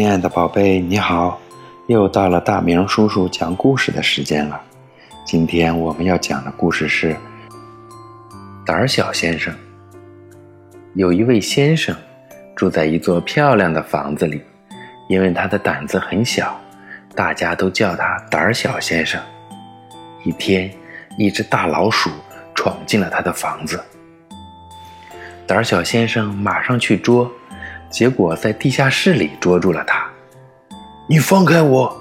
亲爱的宝贝，你好！又到了大明叔叔讲故事的时间了。今天我们要讲的故事是《胆小先生》。有一位先生住在一座漂亮的房子里，因为他的胆子很小，大家都叫他胆小先生。一天，一只大老鼠闯进了他的房子，胆小先生马上去捉。结果在地下室里捉住了他。你放开我！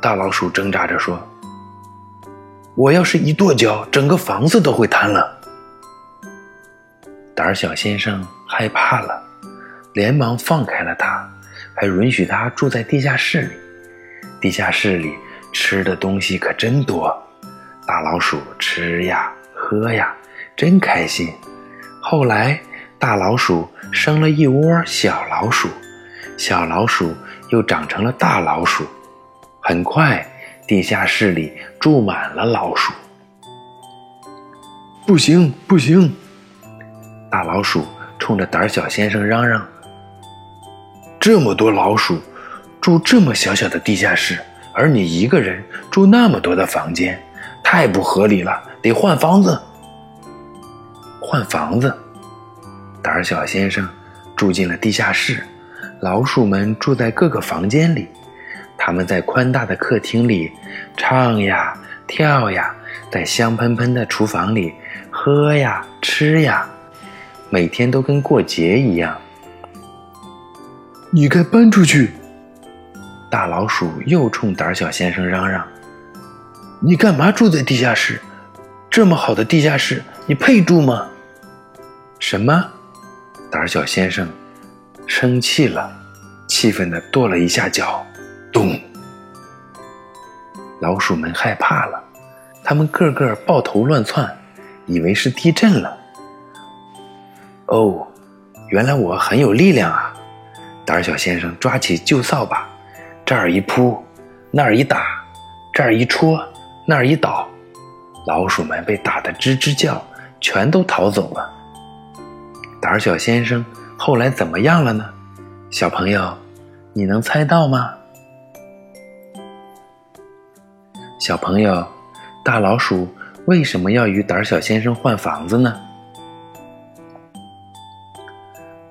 大老鼠挣扎着说：“我要是一跺脚，整个房子都会瘫了。”胆小先生害怕了，连忙放开了他，还允许他住在地下室里。地下室里吃的东西可真多，大老鼠吃呀喝呀，真开心。后来。大老鼠生了一窝小老鼠，小老鼠又长成了大老鼠。很快，地下室里住满了老鼠。不行，不行！大老鼠冲着胆小先生嚷嚷：“这么多老鼠住这么小小的地下室，而你一个人住那么多的房间，太不合理了！得换房子，换房子。”胆小先生住进了地下室，老鼠们住在各个房间里。他们在宽大的客厅里唱呀跳呀，在香喷喷的厨房里喝呀吃呀，每天都跟过节一样。你该搬出去！大老鼠又冲胆小先生嚷嚷：“你干嘛住在地下室？这么好的地下室，你配住吗？”什么？胆小先生生气了，气愤地跺了一下脚，咚！老鼠们害怕了，他们个个抱头乱窜，以为是地震了。哦，原来我很有力量啊！胆小先生抓起旧扫把，这儿一扑，那儿一打，这儿一戳，那儿一倒，老鼠们被打得吱吱叫，全都逃走了。胆小先生后来怎么样了呢？小朋友，你能猜到吗？小朋友，大老鼠为什么要与胆小先生换房子呢？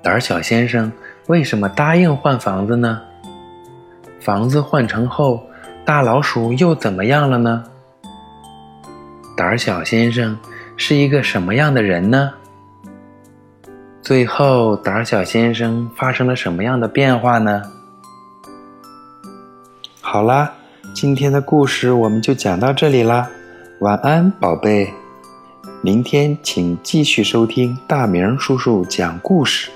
胆小先生为什么答应换房子呢？房子换成后，大老鼠又怎么样了呢？胆小先生是一个什么样的人呢？最后，胆小先生发生了什么样的变化呢？好啦，今天的故事我们就讲到这里啦，晚安，宝贝。明天请继续收听大明叔叔讲故事。